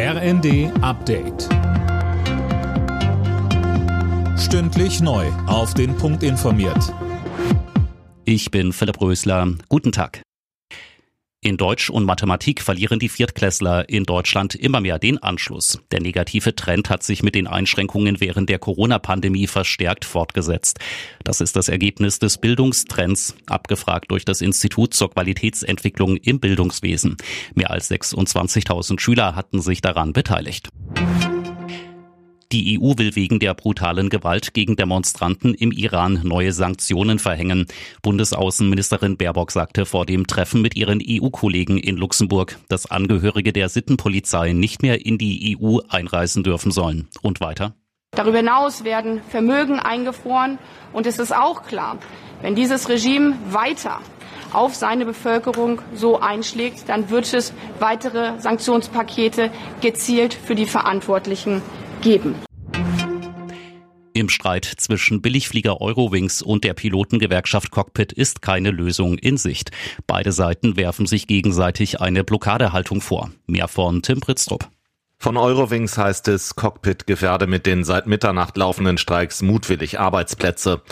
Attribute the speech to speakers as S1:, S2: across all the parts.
S1: RND Update. Stündlich neu. Auf den Punkt informiert.
S2: Ich bin Philipp Rösler. Guten Tag. In Deutsch und Mathematik verlieren die Viertklässler in Deutschland immer mehr den Anschluss. Der negative Trend hat sich mit den Einschränkungen während der Corona-Pandemie verstärkt fortgesetzt. Das ist das Ergebnis des Bildungstrends, abgefragt durch das Institut zur Qualitätsentwicklung im Bildungswesen. Mehr als 26.000 Schüler hatten sich daran beteiligt. Die EU will wegen der brutalen Gewalt gegen Demonstranten im Iran neue Sanktionen verhängen. Bundesaußenministerin Baerbock sagte vor dem Treffen mit ihren EU-Kollegen in Luxemburg, dass Angehörige der Sittenpolizei nicht mehr in die EU einreisen dürfen sollen. Und weiter?
S3: Darüber hinaus werden Vermögen eingefroren und es ist auch klar, wenn dieses Regime weiter auf seine Bevölkerung so einschlägt, dann wird es weitere Sanktionspakete gezielt für die Verantwortlichen geben.
S2: Im Streit zwischen Billigflieger Eurowings und der Pilotengewerkschaft Cockpit ist keine Lösung in Sicht. Beide Seiten werfen sich gegenseitig eine Blockadehaltung vor. Mehr von Tim Pritztrup.
S4: Von Eurowings heißt es, Cockpit gefährde mit den seit Mitternacht laufenden Streiks mutwillig Arbeitsplätze.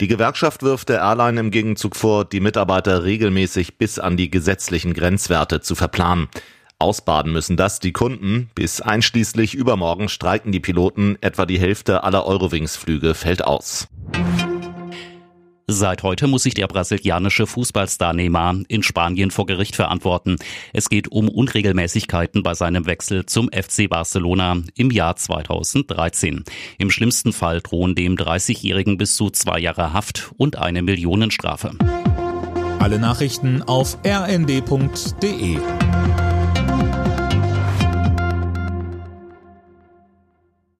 S4: Die Gewerkschaft wirft der Airline im Gegenzug vor, die Mitarbeiter regelmäßig bis an die gesetzlichen Grenzwerte zu verplanen. Ausbaden müssen das die Kunden. Bis einschließlich übermorgen streiken die Piloten. Etwa die Hälfte aller Eurowings-Flüge fällt aus.
S2: Seit heute muss sich der brasilianische Fußballstar Neymar in Spanien vor Gericht verantworten. Es geht um Unregelmäßigkeiten bei seinem Wechsel zum FC Barcelona im Jahr 2013. Im schlimmsten Fall drohen dem 30-Jährigen bis zu zwei Jahre Haft und eine Millionenstrafe.
S1: Alle Nachrichten auf rnd.de